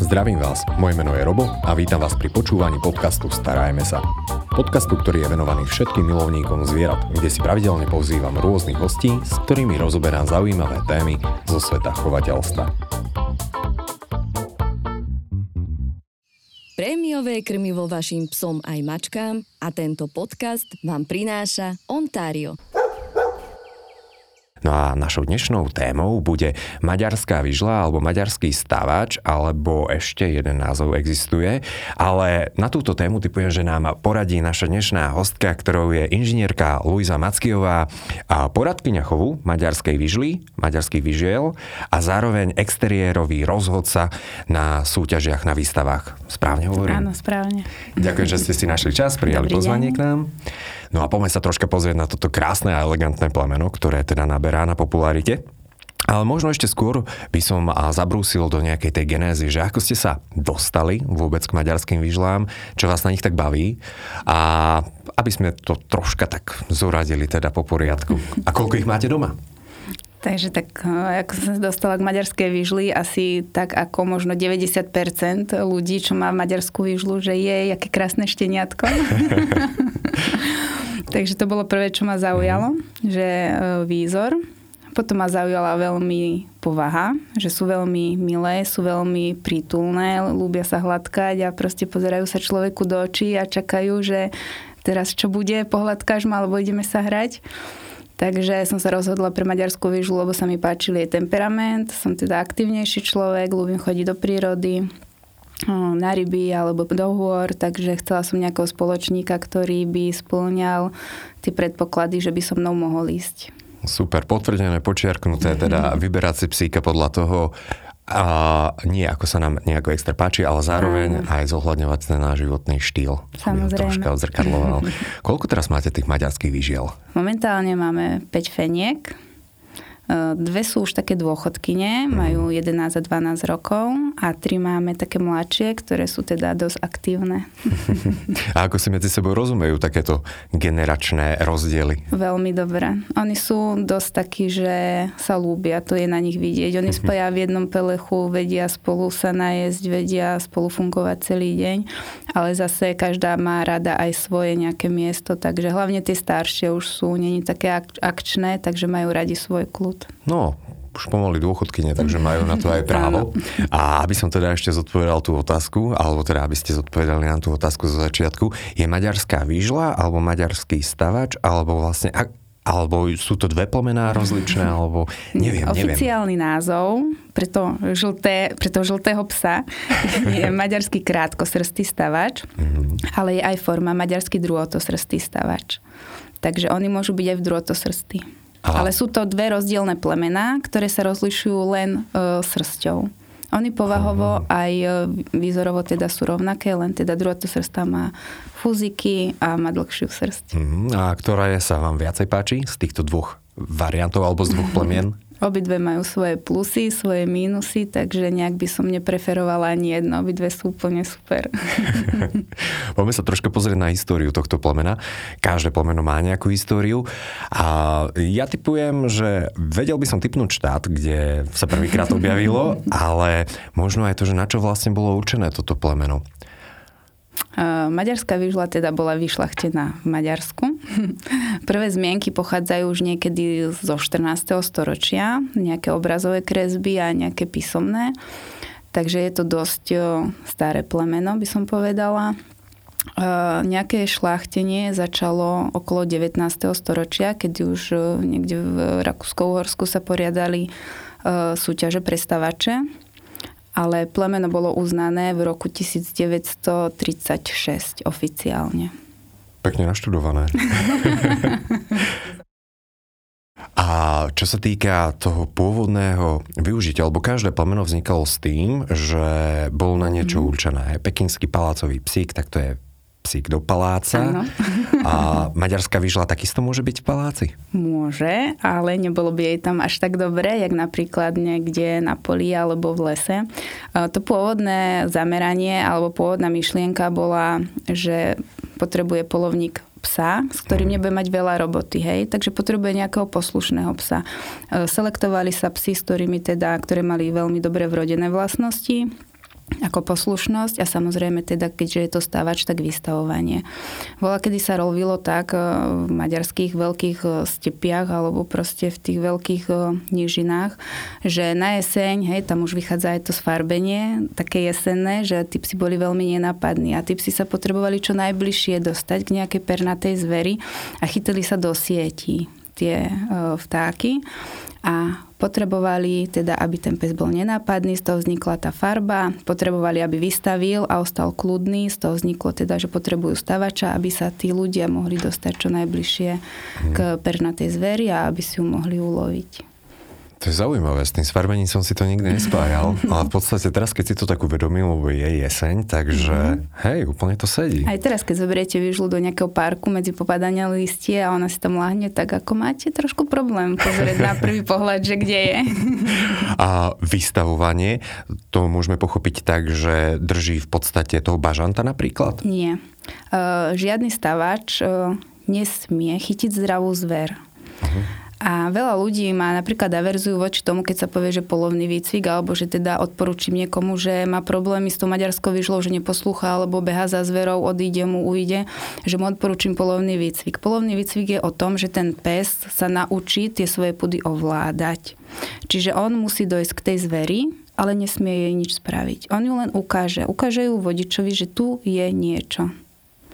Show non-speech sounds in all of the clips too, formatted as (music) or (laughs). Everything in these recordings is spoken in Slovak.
Zdravím vás, moje meno je Robo a vítam vás pri počúvaní podcastu Starajme sa. Podcastu, ktorý je venovaný všetkým milovníkom zvierat, kde si pravidelne pozývam rôznych hostí, s ktorými rozoberám zaujímavé témy zo sveta chovateľstva. Prémiové krmivo vašim psom aj mačkám a tento podcast vám prináša Ontario. No a našou dnešnou témou bude maďarská vyžla alebo maďarský stavač, alebo ešte jeden názov existuje. Ale na túto tému typujem, že nám poradí naša dnešná hostka, ktorou je inžinierka Luisa Mackijová, a poradkyňa chovu maďarskej vyžly, maďarský vyžiel a zároveň exteriérový rozhodca na súťažiach na výstavách. Správne hovorím? Áno, správne. Ďakujem, že ste si našli čas, prijali Dobrý pozvanie deň. k nám. No a poďme sa troška pozrieť na toto krásne a elegantné plemeno, ktoré teda naberá na popularite. Ale možno ešte skôr by som zabrúsil do nejakej tej genézy, že ako ste sa dostali vôbec k maďarským výžlám, čo vás na nich tak baví a aby sme to troška tak zoradili teda po poriadku. A koľko ich máte doma? Takže tak, eh, ako som sa dostala k maďarskej výžli, asi tak ako možno 90% ľudí, čo má maďarskú výžlu, že je, aké krásne šteniatko. (laughs) Takže to bolo prvé, čo ma zaujalo, že eh, výzor. Potom ma zaujala veľmi povaha, že sú veľmi milé, sú veľmi prítulné, ľúbia sa hladkať a proste pozerajú sa človeku do očí a čakajú, že teraz čo bude, pohľadkáš ma, alebo ideme sa hrať. Takže som sa rozhodla pre maďarskú výžlu, lebo sa mi páčil jej temperament. Som teda aktívnejší človek, ľúbim chodiť do prírody, na ryby alebo do hôr, takže chcela som nejakého spoločníka, ktorý by splňal tie predpoklady, že by so mnou mohol ísť. Super, potvrdené, počiarknuté, teda (laughs) vyberať si psíka podľa toho, a nie ako sa nám nejako extra páči, ale zároveň aj zohľadňovať ten náš životný štýl. Samozrejme. Troška odzrkadloval. (laughs) Koľko teraz máte tých maďarských výžiel? Momentálne máme 5 feniek. E, Dve sú už také dôchodkyne, majú 11 a 12 rokov a tri máme také mladšie, ktoré sú teda dosť aktívne. (laughs) A ako si medzi sebou rozumejú takéto generačné rozdiely? Veľmi dobre. Oni sú dosť takí, že sa lúbia, to je na nich vidieť. Oni spaja v jednom pelechu, vedia spolu sa najesť, vedia spolu fungovať celý deň, ale zase každá má rada aj svoje nejaké miesto, takže hlavne tie staršie už sú, není také ak- akčné, takže majú radi svoj kľud. No, už pomaly dôchodkyne, takže majú na to aj právo. A aby som teda ešte zodpovedal tú otázku, alebo teda aby ste zodpovedali na tú otázku zo začiatku, je maďarská výžla, alebo maďarský stavač, alebo vlastne, ak- alebo sú to dve plemená rozličné, alebo neviem, neviem. Oficiálny názov pre, to žlté, pre toho žltého psa (laughs) je maďarský krátkosrstý stavač, Mhm. ale je aj forma maďarský druhotosrstý stavač. Takže oni môžu byť aj v druhotosrstí. Aha. Ale sú to dve rozdielne plemená, ktoré sa rozlišujú len e, srsťou. Oni povahovo aj e, výzorovo teda sú rovnaké, len teda druhotosrstá má fúziky a má dlhšiu srst. Mhm, A ktorá je, sa vám viacej páči z týchto dvoch variantov alebo z dvoch (laughs) plemien? Obidve majú svoje plusy, svoje mínusy, takže nejak by som nepreferovala ani jedno. Obidve sú úplne super. (laughs) (laughs) Poďme sa troška pozrieť na históriu tohto plemena. Každé plemeno má nejakú históriu. A ja typujem, že vedel by som typnúť štát, kde sa prvýkrát objavilo, (laughs) ale možno aj to, že na čo vlastne bolo určené toto plemeno. Uh, Maďarská výžla teda bola vyšľachtená v Maďarsku. (laughs) Prvé zmienky pochádzajú už niekedy zo 14. storočia, nejaké obrazové kresby a nejaké písomné. Takže je to dosť staré plemeno, by som povedala. Uh, nejaké šlachtenie začalo okolo 19. storočia, keď už niekde v Rakúsko-Uhorsku sa poriadali uh, súťaže pre stavače ale plemeno bolo uznané v roku 1936 oficiálne. Pekne naštudované. (laughs) A čo sa týka toho pôvodného využitia, alebo každé plemeno vznikalo s tým, že bol na niečo určené. Pekinský palácový psík, tak to je psík do paláca. Áno. A maďarská výžla takisto môže byť v paláci? Môže, ale nebolo by jej tam až tak dobre, jak napríklad niekde na poli alebo v lese. To pôvodné zameranie alebo pôvodná myšlienka bola, že potrebuje polovník psa, s ktorým nebude mať veľa roboty, hej, takže potrebuje nejakého poslušného psa. E, Selektovali sa psy, s ktorými teda, ktoré mali veľmi dobre vrodené vlastnosti, ako poslušnosť a samozrejme teda, keďže je to stávač, tak vystavovanie. Bola, kedy sa rovilo tak e, v maďarských veľkých e, stepiach alebo proste v tých veľkých e, nížinách, že na jeseň, hej, tam už vychádza aj to sfarbenie, také jesenné, že tí boli veľmi nenapadní a tí sa potrebovali čo najbližšie dostať k nejakej pernatej zveri a chytili sa do sietí tie vtáky a potrebovali teda, aby ten pes bol nenápadný, z toho vznikla tá farba, potrebovali, aby vystavil a ostal kľudný, z toho vzniklo teda, že potrebujú stavača, aby sa tí ľudia mohli dostať čo najbližšie k pernatej zveri a aby si ju mohli uloviť. To je zaujímavé, s tým svarbením som si to nikdy nespájal, (laughs) ale v podstate teraz, keď si to tak uvedomil, lebo je jeseň, takže mm-hmm. hej, úplne to sedí. Aj teraz, keď zoberiete vyžlu do nejakého parku medzi popadania listie a ona si tam láhne, tak ako máte trošku problém pozrieť na prvý pohľad, že kde je. A vystavovanie, to môžeme pochopiť tak, že drží v podstate toho bažanta napríklad? Nie. Uh, žiadny stavač uh, nesmie chytiť zdravú zver. Uh-huh. A veľa ľudí má napríklad averziu voči tomu, keď sa povie, že polovný výcvik, alebo že teda odporúčim niekomu, že má problémy s tou maďarskou vyžlou, že neposlúcha, alebo beha za zverou, odíde mu, ujde, že mu odporúčim polovný výcvik. Polovný výcvik je o tom, že ten pes sa naučí tie svoje pudy ovládať. Čiže on musí dojsť k tej zveri, ale nesmie jej nič spraviť. On ju len ukáže. Ukáže ju vodičovi, že tu je niečo.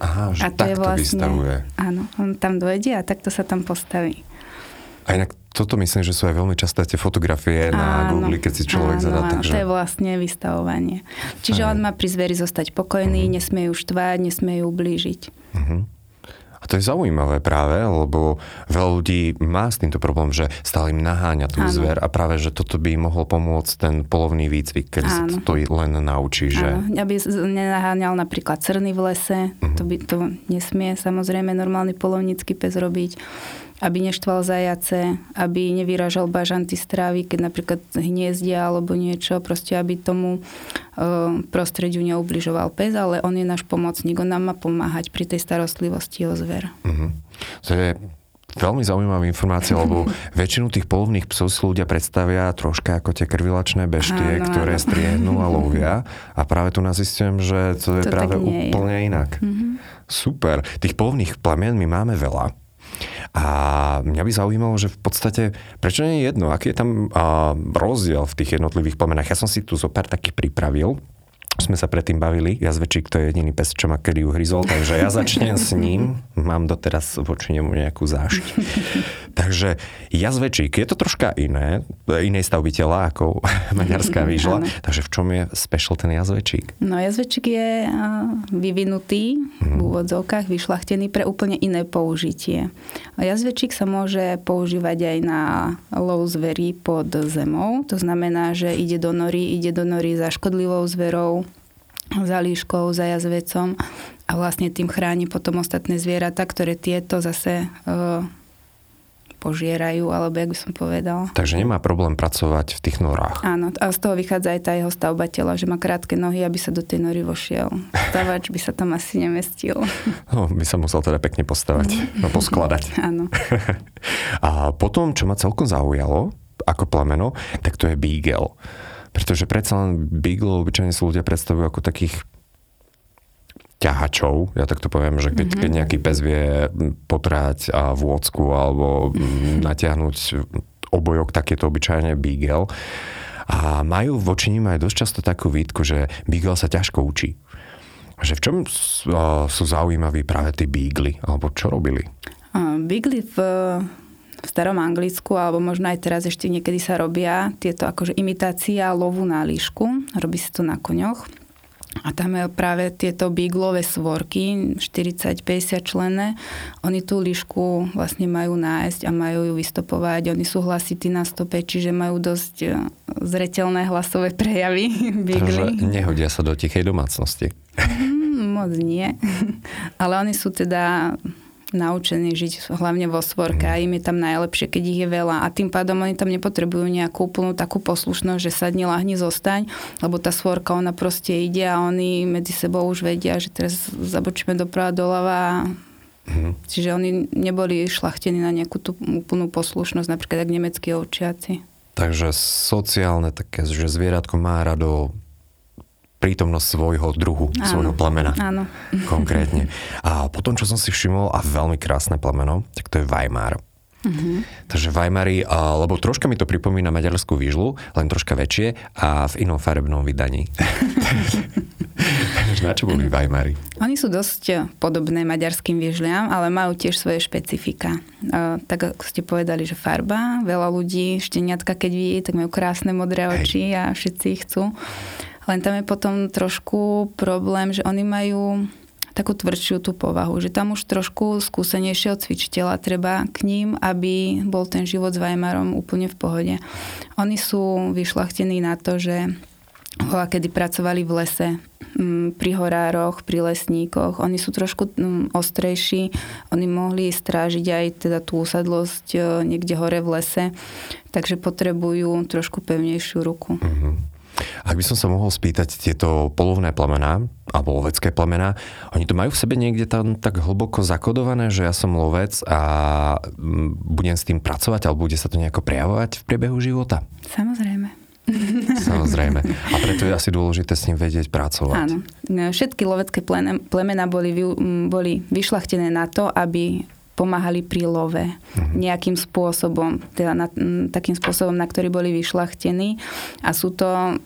Aha, že a to je vlastne, vystavuje. Áno, on tam dojde a takto sa tam postaví. A inak toto myslím, že sú aj veľmi časté tie fotografie áno, na Google, keď si človek áno, zadá. Takže... to je vlastne vystavovanie. Čiže aj. on má pri zveri zostať pokojný, uh-huh. nesmie ju štvať, nesmie ju ublížiť. Uh-huh. A to je zaujímavé práve, lebo veľa ľudí má s týmto problém, že stále im naháňa tú áno. zver a práve, že toto by mohol pomôcť ten polovný výcvik, keď sa to len naučí. Že... Áno. Aby nenaháňal napríklad crny v lese, uh-huh. to by to nesmie samozrejme normálny polovnícky pes robiť aby neštval zajace, aby nevyražal bažanty strávy, keď napríklad hniezdia alebo niečo, proste aby tomu e, prostrediu neubližoval pes, ale on je náš pomocník, on nám má pomáhať pri tej starostlivosti o zver. Mm-hmm. To je veľmi zaujímavá informácia, (laughs) lebo väčšinu tých polovných psov si ľudia predstavia troška ako tie krvilačné beštie, áno, ktoré áno. striehnú a (laughs) lovia. A práve tu nás zistujem, že to je to práve úplne je. inak. Mm-hmm. Super. Tých polovných plamien my máme veľa. A mňa by zaujímalo, že v podstate, prečo nie je jedno, aký je tam a, rozdiel v tých jednotlivých plemenách. Ja som si tu zo pár takých pripravil sme sa predtým bavili. Jazvečík to je jediný pes, čo ma kedy uhryzol, takže ja začnem s ním. Mám doteraz voči nemu nejakú zášť. takže jazvečík, je to troška iné, inej stavby tela ako (laughs) maďarská výžla. takže v čom je special ten jazvečík? No jazvečík je vyvinutý v mhm. úvodzovkách, vyšlachtený pre úplne iné použitie. Jazvečík sa môže používať aj na lov zverí pod zemou. To znamená, že ide do nory, ide do nory za škodlivou zverou, za líškou, za jazvecom a vlastne tým chráni potom ostatné zvieratá, ktoré tieto zase e, požierajú, alebo jak by som povedala. Takže nemá problém pracovať v tých norách. Áno, a z toho vychádza aj tá jeho stavba tela, že má krátke nohy, aby sa do tej nory vošiel. Stavač by sa tam asi nemestil. No, by sa musel teda pekne postavať a poskladať. (laughs) Áno. (laughs) a potom, čo ma celkom zaujalo, ako plameno, tak to je beagle. Pretože predsa len Beagle obyčajne sú ľudia predstavujú ako takých ťahačov, ja tak to poviem, že keď, mm-hmm. keď nejaký pes vie potrať a vôcku alebo natiahnuť obojok, tak je to obyčajne Beagle. A majú voči ním aj dosť často takú výtku, že Beagle sa ťažko učí. Že v čom sú zaujímaví práve tí Beagly, alebo čo robili? Beagly v v starom Anglicku, alebo možno aj teraz ešte niekedy sa robia tieto akože imitácia lovu na líšku. Robí sa to na koňoch. A tam je práve tieto biglové svorky, 40-50 člené, oni tú líšku vlastne majú nájsť a majú ju vystopovať. Oni sú hlasití na stope, čiže majú dosť e, zretelné hlasové prejavy. (laughs) Bigly. Takže nehodia sa do tichej domácnosti. Mm, moc nie. (laughs) Ale oni sú teda naučení žiť hlavne vo svorke a im je tam najlepšie, keď ich je veľa a tým pádom oni tam nepotrebujú nejakú úplnú takú poslušnosť, že sadni, lahni, zostaň, lebo tá svorka ona proste ide a oni medzi sebou už vedia, že teraz zabočíme doprava, doľava mm. Čiže oni neboli šlachtení na nejakú tú úplnú poslušnosť, napríklad ako nemeckí ovčiaci. Takže sociálne také, že zvieratko má rado prítomnosť svojho druhu, áno. svojho plemena. Áno. Konkrétne. A potom, čo som si všimol, a veľmi krásne plemeno, tak to je Weimar. Uh-huh. Takže Weimary, lebo troška mi to pripomína maďarskú výžlu, len troška väčšie a v inom farebnom vydaní. (laughs) na čo boli Weimary? Oni sú dosť podobné maďarským výžliam, ale majú tiež svoje špecifika. Tak ako ste povedali, že farba, veľa ľudí, šteniatka keď vidí, tak majú krásne modré oči Hej. a všetci ich chcú. Len tam je potom trošku problém, že oni majú takú tvrdšiu tú povahu, že tam už trošku skúsenejšieho cvičiteľa treba k ním, aby bol ten život s Weimarom úplne v pohode. Oni sú vyšlachtení na to, že Hola, kedy pracovali v lese, mm, pri horároch, pri lesníkoch. Oni sú trošku mm, ostrejší, oni mohli strážiť aj teda tú usadlosť e, niekde hore v lese, takže potrebujú trošku pevnejšiu ruku. Mm-hmm. Ak by som sa mohol spýtať tieto polovné plemená, alebo lovecké plemená, oni to majú v sebe niekde tam tak hlboko zakodované, že ja som lovec a mm, budem s tým pracovať, alebo bude sa to nejako prejavovať v priebehu života? Samozrejme. Samozrejme. A preto je asi dôležité s ním vedieť pracovať. Áno. Všetky lovecké plemená boli, boli vyšlachtené na to, aby pomáhali pri love uh-huh. nejakým spôsobom, teda na, takým spôsobom, na ktorý boli vyšlachtení. A sú to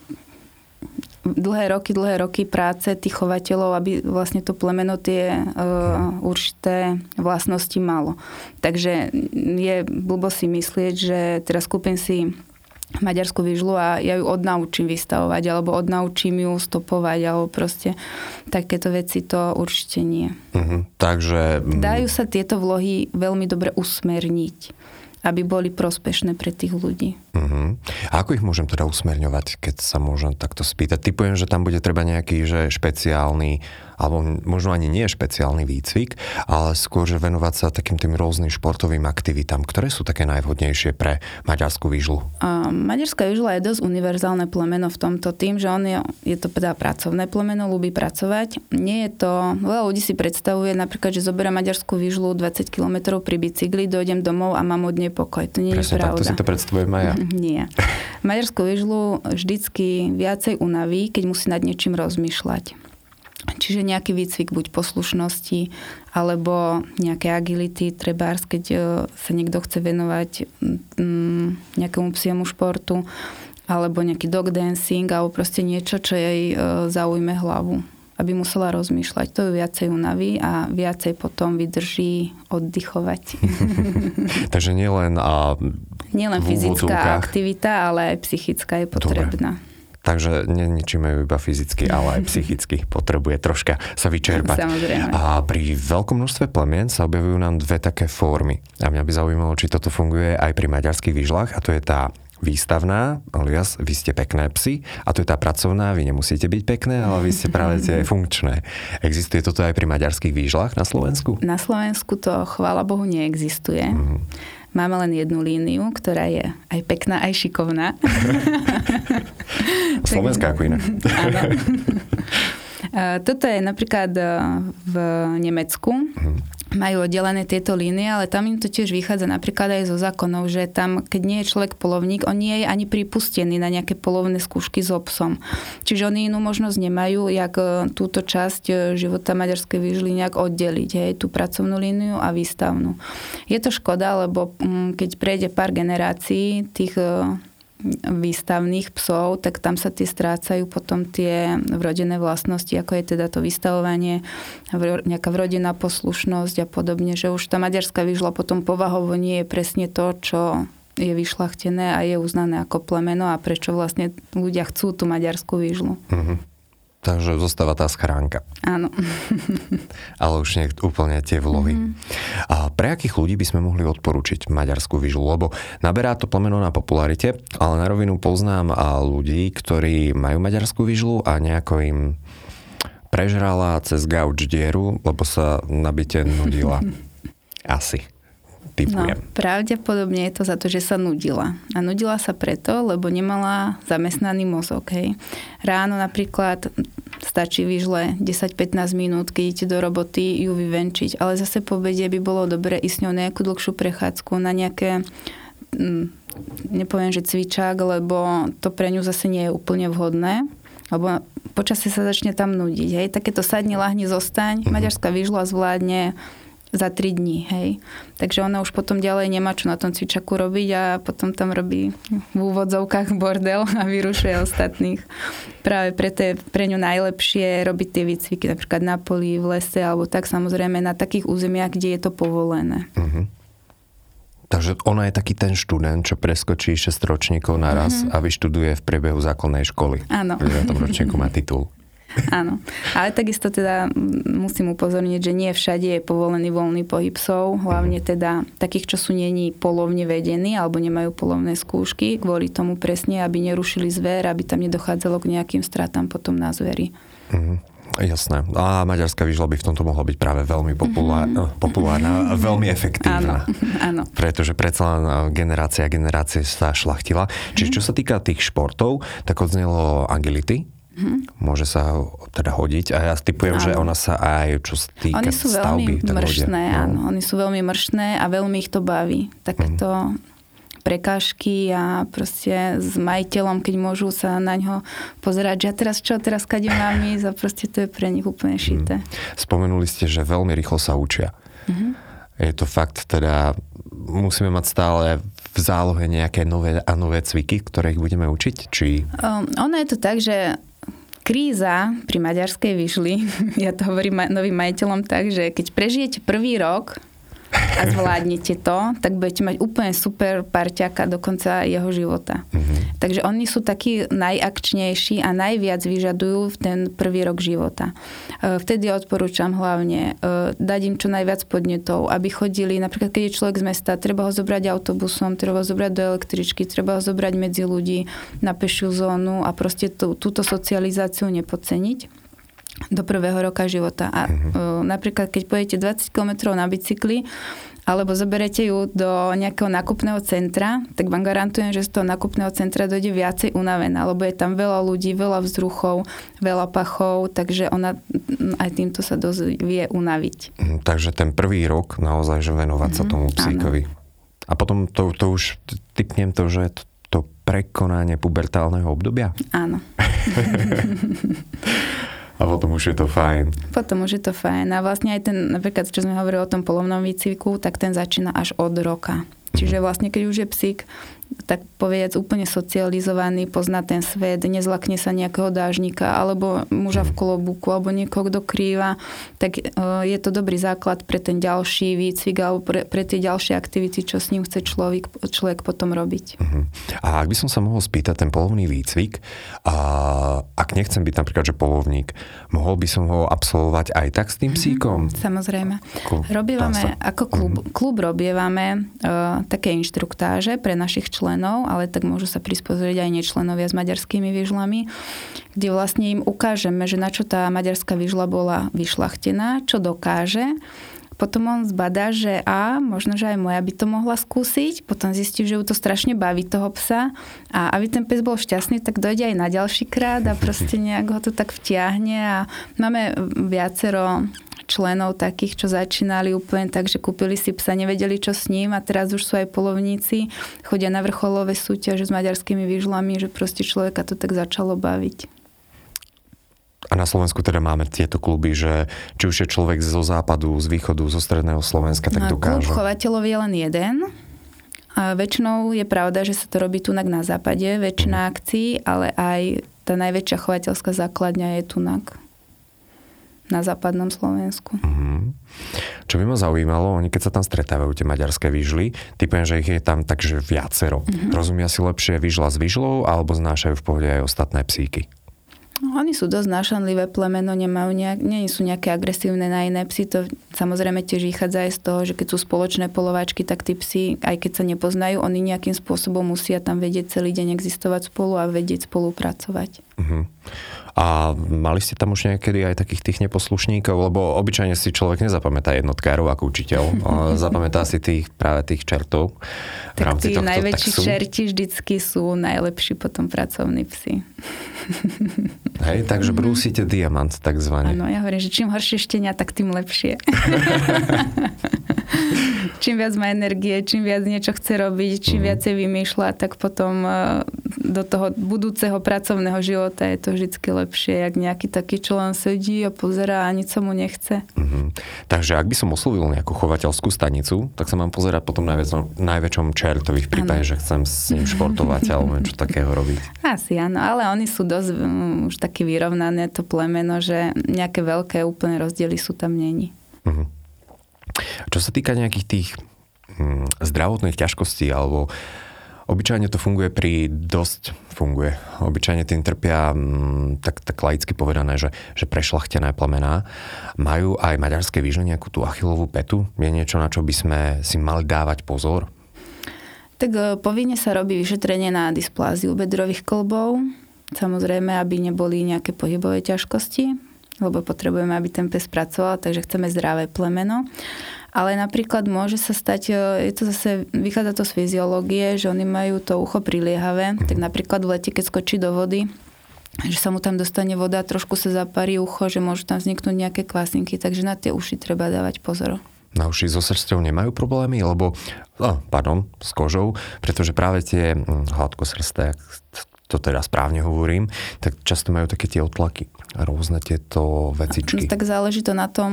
dlhé roky, dlhé roky práce tých chovateľov, aby vlastne to plemeno tie uh, určité vlastnosti malo. Takže je blbo si myslieť, že teraz kúpim si maďarskú výžlu a ja ju odnaučím vystavovať alebo odnaučím ju stopovať alebo proste takéto veci to určite nie. Uh-huh. Takže... Mm, Dajú sa tieto vlohy veľmi dobre usmerniť aby boli prospešné pre tých ľudí. Uh-huh. A ako ich môžem teda usmerňovať, keď sa môžem takto spýtať? Typujem, že tam bude treba nejaký že špeciálny alebo možno ani nie špeciálny výcvik, ale skôr, že venovať sa takým tým rôznym športovým aktivitám, ktoré sú také najvhodnejšie pre maďarskú výžlu. Uh, maďarská výžla je dosť univerzálne plemeno v tomto tým, že on je, je to teda pracovné plemeno, ľubí pracovať. Nie je to, veľa ľudí si predstavuje napríklad, že zoberá maďarskú výžlu 20 km pri bicykli, dojdem domov a mám od nej pokoj. To nie Presne je pravda. tak, to si to predstavujem aj ja. (laughs) Nie. Maďarskú výžlu vždycky viacej unaví, keď musí nad niečím rozmýšľať. Čiže nejaký výcvik buď poslušnosti, alebo nejaké agility, trebárs, keď e, sa niekto chce venovať mm, nejakému psiemu športu, alebo nejaký dog dancing, alebo proste niečo, čo jej e, zaujme hlavu aby musela rozmýšľať. To ju viacej unaví a viacej potom vydrží oddychovať. (laughs) (laughs) Takže nielen a Nielen fyzická aktivita, ale aj psychická je potrebná. Dobre. Takže neničíme ju iba fyzicky, ale aj (laughs) psychicky. Potrebuje troška sa vyčerpať. Samozrejme. A pri veľkom množstve plemien sa objavujú nám dve také formy. A mňa by zaujímalo, či toto funguje aj pri maďarských výžlach. A to je tá výstavná, alias vy ste pekné psy a to je tá pracovná, vy nemusíte byť pekné, ale vy ste práve tie (laughs) funkčné. Existuje toto aj pri maďarských výžlach na Slovensku? Na Slovensku to chvála Bohu neexistuje. Mm. Máme len jednu líniu, ktorá je aj pekná, aj šikovná. (laughs) Slovenská ako iná. Áno. (laughs) Toto je napríklad v Nemecku. Mm majú oddelené tieto línie, ale tam im to tiež vychádza napríklad aj zo zákonov, že tam, keď nie je človek polovník, on nie je ani pripustený na nejaké polovné skúšky s obsom. Čiže oni inú možnosť nemajú, jak e, túto časť e, života maďarskej výžly nejak oddeliť, hej, tú pracovnú líniu a výstavnú. Je to škoda, lebo mm, keď prejde pár generácií tých e, výstavných psov, tak tam sa tie strácajú potom tie vrodené vlastnosti, ako je teda to vystavovanie, nejaká vrodená poslušnosť a podobne, že už tá maďarská výžla potom povahovo nie je presne to, čo je vyšlachtené a je uznané ako plemeno a prečo vlastne ľudia chcú tú maďarskú výžlu. Mm-hmm. Takže zostáva tá schránka. Áno. (laughs) Ale už nie úplne tie vlohy. Mm-hmm. A pre akých ľudí by sme mohli odporúčiť maďarskú výžlu? Lebo naberá to plemeno na popularite, ale na rovinu poznám a ľudí, ktorí majú maďarskú výžlu a nejako im prežrala cez gauč dieru, lebo sa nabite nudila. (laughs) Asi typujem. No, pravdepodobne je to za to, že sa nudila. A nudila sa preto, lebo nemala zamestnaný mozog. Hej. Ráno napríklad stačí vyžle 10-15 minút, keď idete do roboty, ju vyvenčiť. Ale zase po obede by bolo dobre ísť ňou nejakú dlhšiu prechádzku, na nejaké mm, nepoviem, že cvičák, lebo to pre ňu zase nie je úplne vhodné lebo počasie sa začne tam nudiť. Hej. Takéto sadni, lahni, zostaň. Mm-hmm. Maďarská výžla zvládne za 3 dní, hej. Takže ona už potom ďalej nemá čo na tom cvičaku robiť a potom tam robí v úvodzovkách bordel a vyrušuje ostatných. Práve preto je pre ňu najlepšie robiť tie výcviky napríklad na poli, v lese alebo tak samozrejme na takých územiach, kde je to povolené. Uh-huh. Takže ona je taký ten študent, čo preskočí 6 ročníkov naraz uh-huh. a vyštuduje v priebehu základnej školy. Áno. Na tom ročníku má titul. (laughs) Áno, ale takisto teda musím upozorniť, že nie všade je povolený voľný pohyb psov, hlavne teda takých, čo sú není polovne vedení alebo nemajú polovné skúšky, kvôli tomu presne, aby nerušili zver, aby tam nedochádzalo k nejakým stratám potom na zveri. Mm-hmm. Jasné. A maďarská výžla by v tomto mohla byť práve veľmi populár, mm-hmm. populárna a veľmi (laughs) efektívna. Áno, (laughs) áno. Pretože predsa len generácia a generácie sa šlachtila. Čiže mhm. čo sa týka tých športov, tak odznelo agility, Mm-hmm. Môže sa teda hodiť a ja typujem, áno. že ona sa aj čo týka Oni sú stavby, veľmi mršné, no. áno. Oni sú veľmi mršné a veľmi ich to baví. Takéto mm. prekážky a proste s majiteľom, keď môžu sa na ňo pozerať, že a teraz čo, teraz kadím mám (laughs) ísť a proste to je pre nich úplne mhm. šité. Mm. Spomenuli ste, že veľmi rýchlo sa učia. Mm-hmm. Je to fakt teda, musíme mať stále v zálohe nejaké nové a nové cviky, ktoré ich budeme učiť? Či... Um, ono je to tak, že kríza pri maďarskej vyšli, (laughs) ja to hovorím novým majiteľom tak, že keď prežijete prvý rok a zvládnete to, tak budete mať úplne super parťaka do konca jeho života. Mm-hmm. Takže oni sú takí najakčnejší a najviac vyžadujú v ten prvý rok života. E, vtedy odporúčam hlavne e, dať im čo najviac podnetov, aby chodili, napríklad keď je človek z mesta, treba ho zobrať autobusom, treba ho zobrať do električky, treba ho zobrať medzi ľudí na pešiu zónu a proste tú, túto socializáciu nepodceniť do prvého roka života. A uh-huh. napríklad, keď pojete 20 km na bicykli, alebo zoberete ju do nejakého nakupného centra, tak vám garantujem, že z toho nakupného centra dojde viacej unavená, lebo je tam veľa ľudí, veľa vzruchov, veľa pachov, takže ona aj týmto sa dosť vie unaviť. Mhm, takže ten prvý rok naozaj, že venovať mm-hmm, sa mhm, tomu psíkovi. Áno. A potom to, to už typnem to, že to, to prekonanie pubertálneho obdobia? Áno. (laughs) (laughs) A potom už je to fajn. Potom už je to fajn. A vlastne aj ten, napríklad, čo sme hovorili o tom polovnom výcviku, tak ten začína až od roka. Čiže vlastne, keď už je psík tak povedať úplne socializovaný, pozná ten svet, nezlakne sa nejakého dážnika alebo muža v kolobúku alebo niekoho, kto krýva, tak e, je to dobrý základ pre ten ďalší výcvik alebo pre, pre tie ďalšie aktivity, čo s ním chce človek, človek potom robiť. Uh-huh. A ak by som sa mohol spýtať ten polovný výcvik, a ak nechcem byť napríklad, že polovník, mohol by som ho absolvovať aj tak s tým mhm. psíkom? Uh-huh. Samozrejme. Ako, robievame, ako klub, uh-huh. klub robievame uh, také inštruktáže pre našich členov ale tak môžu sa prispozrieť aj nečlenovia s maďarskými výžlami, kde vlastne im ukážeme, že na čo tá maďarská výžla bola vyšlachtená, čo dokáže. Potom on zbadá, že a možno, že aj moja by to mohla skúsiť. Potom zistí, že ju to strašne baví toho psa. A aby ten pes bol šťastný, tak dojde aj na ďalší krát a proste nejak ho to tak vtiahne. A máme viacero členov takých, čo začínali úplne tak, že kúpili si psa, nevedeli čo s ním a teraz už sú aj polovníci, chodia na vrcholové súťaže s maďarskými výžlami, že proste človeka to tak začalo baviť. A na Slovensku teda máme tieto kluby, že či už je človek zo západu, z východu, zo stredného Slovenska, tak no, dokáže. Klub chovateľov je len jeden. A väčšinou je pravda, že sa to robí tu na západe, väčšina mhm. akcií, ale aj tá najväčšia chovateľská základňa je tunak na západnom Slovensku. Mm-hmm. Čo by ma zaujímalo, oni keď sa tam stretávajú tie maďarské výžly, typujem, že ich je tam takže viacero. Mm-hmm. Rozumia si lepšie výžla s výžlou alebo znášajú v pohode aj ostatné psíky? No, oni sú dosť nášanlivé plemeno, nemajú nejak, nie sú nejaké agresívne na iné psy. To samozrejme tiež vychádza aj z toho, že keď sú spoločné polovačky, tak tí psi, aj keď sa nepoznajú, oni nejakým spôsobom musia tam vedieť celý deň existovať spolu a vedieť spolupracovať. Uh-huh. A mali ste tam už niekedy aj takých tých neposlušníkov, lebo obyčajne si človek nezapamätá jednotkárov ako učiteľ, (laughs) zapamätá si tých práve tých čertov. Tak tí najväčší taxu. čerti vždycky sú najlepší potom pracovní psi. (laughs) Hej, takže brúsite diamant takzvané. Áno, ja hovorím, že čím horšie štenia, tak tým lepšie. (laughs) čím viac má energie, čím viac niečo chce robiť, čím mm. viacej vymýšľa, tak potom uh, do toho budúceho pracovného života je to vždy lepšie, jak nejaký taký, čo len sedí a pozerá a nič mu nechce. Mm-hmm. Takže ak by som oslovil nejakú chovateľskú stanicu, tak sa mám pozerať potom najväč- najväčšom čertovi v prípade, ano. že chcem s ním športovať alebo (laughs) niečo takého robiť. Asi áno, ale oni sú dosť um, už také vyrovnané to plemeno, že nejaké veľké úplné rozdiely sú tam není. Mm-hmm. Čo sa týka nejakých tých hm, zdravotných ťažkostí alebo Obyčajne to funguje pri dosť funguje. Obyčajne tým trpia mm, tak, tak laicky povedané, že, že prešlachtené plemená. Majú aj maďarské výžne nejakú tú achilovú petu? Je niečo, na čo by sme si mali dávať pozor? Tak e, povinne sa robí vyšetrenie na dyspláziu bedrových klbov. Samozrejme, aby neboli nejaké pohybové ťažkosti, lebo potrebujeme, aby ten pes pracoval, takže chceme zdravé plemeno. Ale napríklad môže sa stať, e, je to zase, vychádza to z fyziológie, že oni majú to ucho priliehavé, tak napríklad v lete, keď skočí do vody, že sa mu tam dostane voda, trošku sa zaparí ucho, že môžu tam vzniknúť nejaké kvasinky, takže na tie uši treba dávať pozor. Na uši so srstou nemajú problémy, lebo, oh, pardon, s kožou, pretože práve tie hm, hladkosrsté, to teda správne hovorím, tak často majú také tie otlaky, rôzne tieto vecičky. Tak záleží to na tom,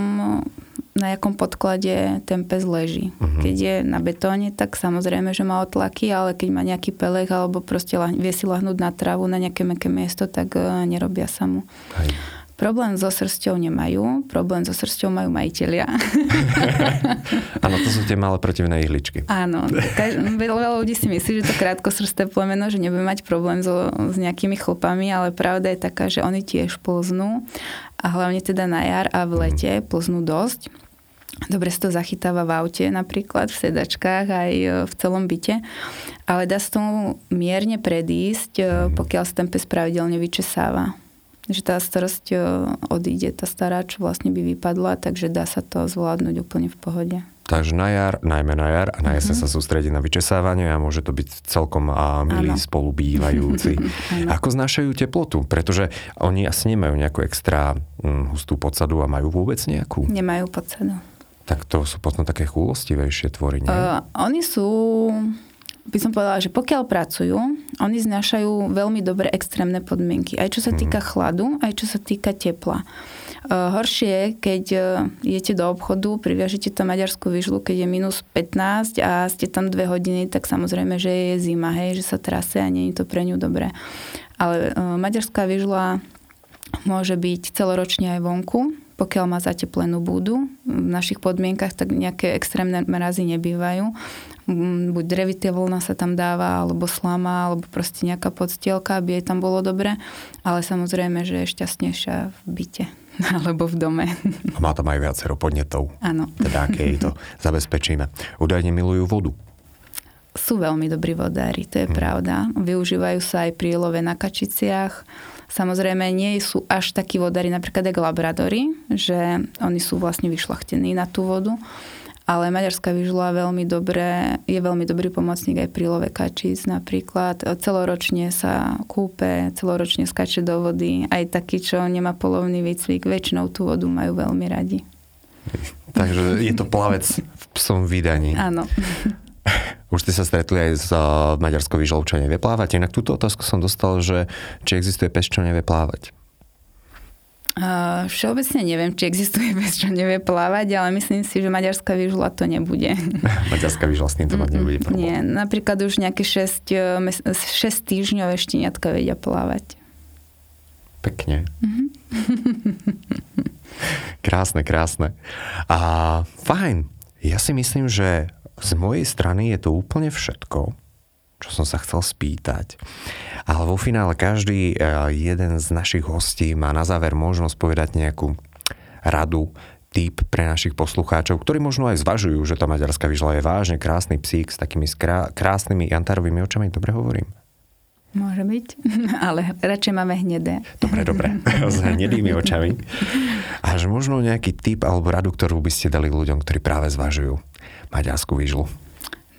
na jakom podklade ten pes leží. Uh-huh. Keď je na betóne, tak samozrejme, že má otlaky, ale keď má nejaký pelech alebo proste vie si lahnúť na trávu, na nejaké meké miesto, tak e, nerobia sa mu. Hej. Problém so srsťou nemajú, problém so srsťou majú majiteľia. (laughs) Áno, to sú tie malé protivné ihličky. Áno, veľa ľudí si myslí, že to krátkosrsté plemeno, že nebude mať problém so, s nejakými chlpami, ale pravda je taká, že oni tiež plznú a hlavne teda na jar a v lete plznú dosť. Dobre sa to zachytáva v aute napríklad, v sedačkách aj v celom byte, ale dá sa tomu mierne predísť, mhm. pokiaľ sa ten pes pravidelne vyčesáva že tá starosť e, odíde, tá stará, čo vlastne by vypadla, takže dá sa to zvládnuť úplne v pohode. Takže na jar, najmä na jar a na jeseň mm-hmm. sa sústredí na vyčesávanie a môže to byť celkom a milí ano. spolubývajúci. (laughs) Ako znášajú teplotu? Pretože oni asi nemajú nejakú extra hm, hustú podsadu a majú vôbec nejakú? Nemajú podsadu. Tak to sú potom také chulostivejšie tvory, nie? Uh, oni sú by som povedala, že pokiaľ pracujú, oni znášajú veľmi dobré extrémne podmienky. Aj čo sa mhm. týka chladu, aj čo sa týka tepla. Uh, horšie je, keď uh, idete do obchodu, priviažete tam maďarskú vyžlu, keď je minus 15 a ste tam dve hodiny, tak samozrejme, že je zima, hej, že sa trase a nie je to pre ňu dobré. Ale uh, maďarská vyžla môže byť celoročne aj vonku, pokiaľ má zateplenú budu. V našich podmienkach tak nejaké extrémne mrazy nebývajú buď drevitá vlna sa tam dáva, alebo slama, alebo proste nejaká podstielka, aby jej tam bolo dobre. Ale samozrejme, že je šťastnejšia v byte (laughs) alebo v dome. A má tam aj viacero podnetov. Áno. Teda aké to (laughs) zabezpečíme. Údajne milujú vodu. Sú veľmi dobrí vodári, to je hmm. pravda. Využívajú sa aj pri love na kačiciach. Samozrejme, nie sú až takí vodári napríklad ako labradory, že oni sú vlastne vyšlachtení na tú vodu ale maďarská vyžula veľmi dobré, je veľmi dobrý pomocník aj pri love kačíc napríklad. Celoročne sa kúpe, celoročne skače do vody. Aj taký, čo nemá polovný výcvik, väčšinou tú vodu majú veľmi radi. Takže je to plavec v psom vydaní. Áno. (laughs) Už ste sa stretli aj s maďarskou výžľou, čo nevie plávať. Inak túto otázku som dostal, že či existuje pes, čo nevie plávať. Uh, všeobecne neviem, či existuje (laughs) pes, čo nevie plávať, ale myslím si, že maďarská výžula to nebude. (laughs) maďarská výžula s týmto mať nebude problém. Nie, napríklad už nejaké 6, 6 e, týždňové šteniatka vedia plávať. Pekne. Mm-hmm. (laughs) krásne, krásne. A fajn. Ja si myslím, že z mojej strany je to úplne všetko čo som sa chcel spýtať. Ale vo finále každý eh, jeden z našich hostí má na záver možnosť povedať nejakú radu, tip pre našich poslucháčov, ktorí možno aj zvažujú, že tá maďarská vyžla je vážne krásny psík s takými skrá- krásnymi jantarovými očami. Dobre hovorím? Môže byť, (laughs) ale radšej máme hnedé. Dobre, dobre, (laughs) s hnedými očami. Až možno nejaký tip alebo radu, ktorú by ste dali ľuďom, ktorí práve zvažujú maďarskú výžlu.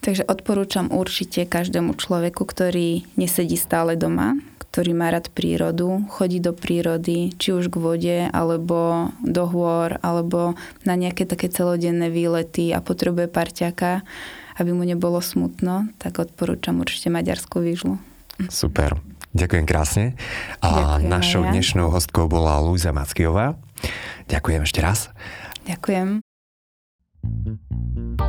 Takže odporúčam určite každému človeku, ktorý nesedí stále doma, ktorý má rád prírodu, chodí do prírody, či už k vode, alebo do hôr, alebo na nejaké také celodenné výlety a potrebuje parťaka, aby mu nebolo smutno, tak odporúčam určite maďarskú výžlu. Super. Ďakujem krásne. A Ďakujem našou ja. dnešnou hostkou bola Luisa Mackiová. Ďakujem ešte raz. Ďakujem.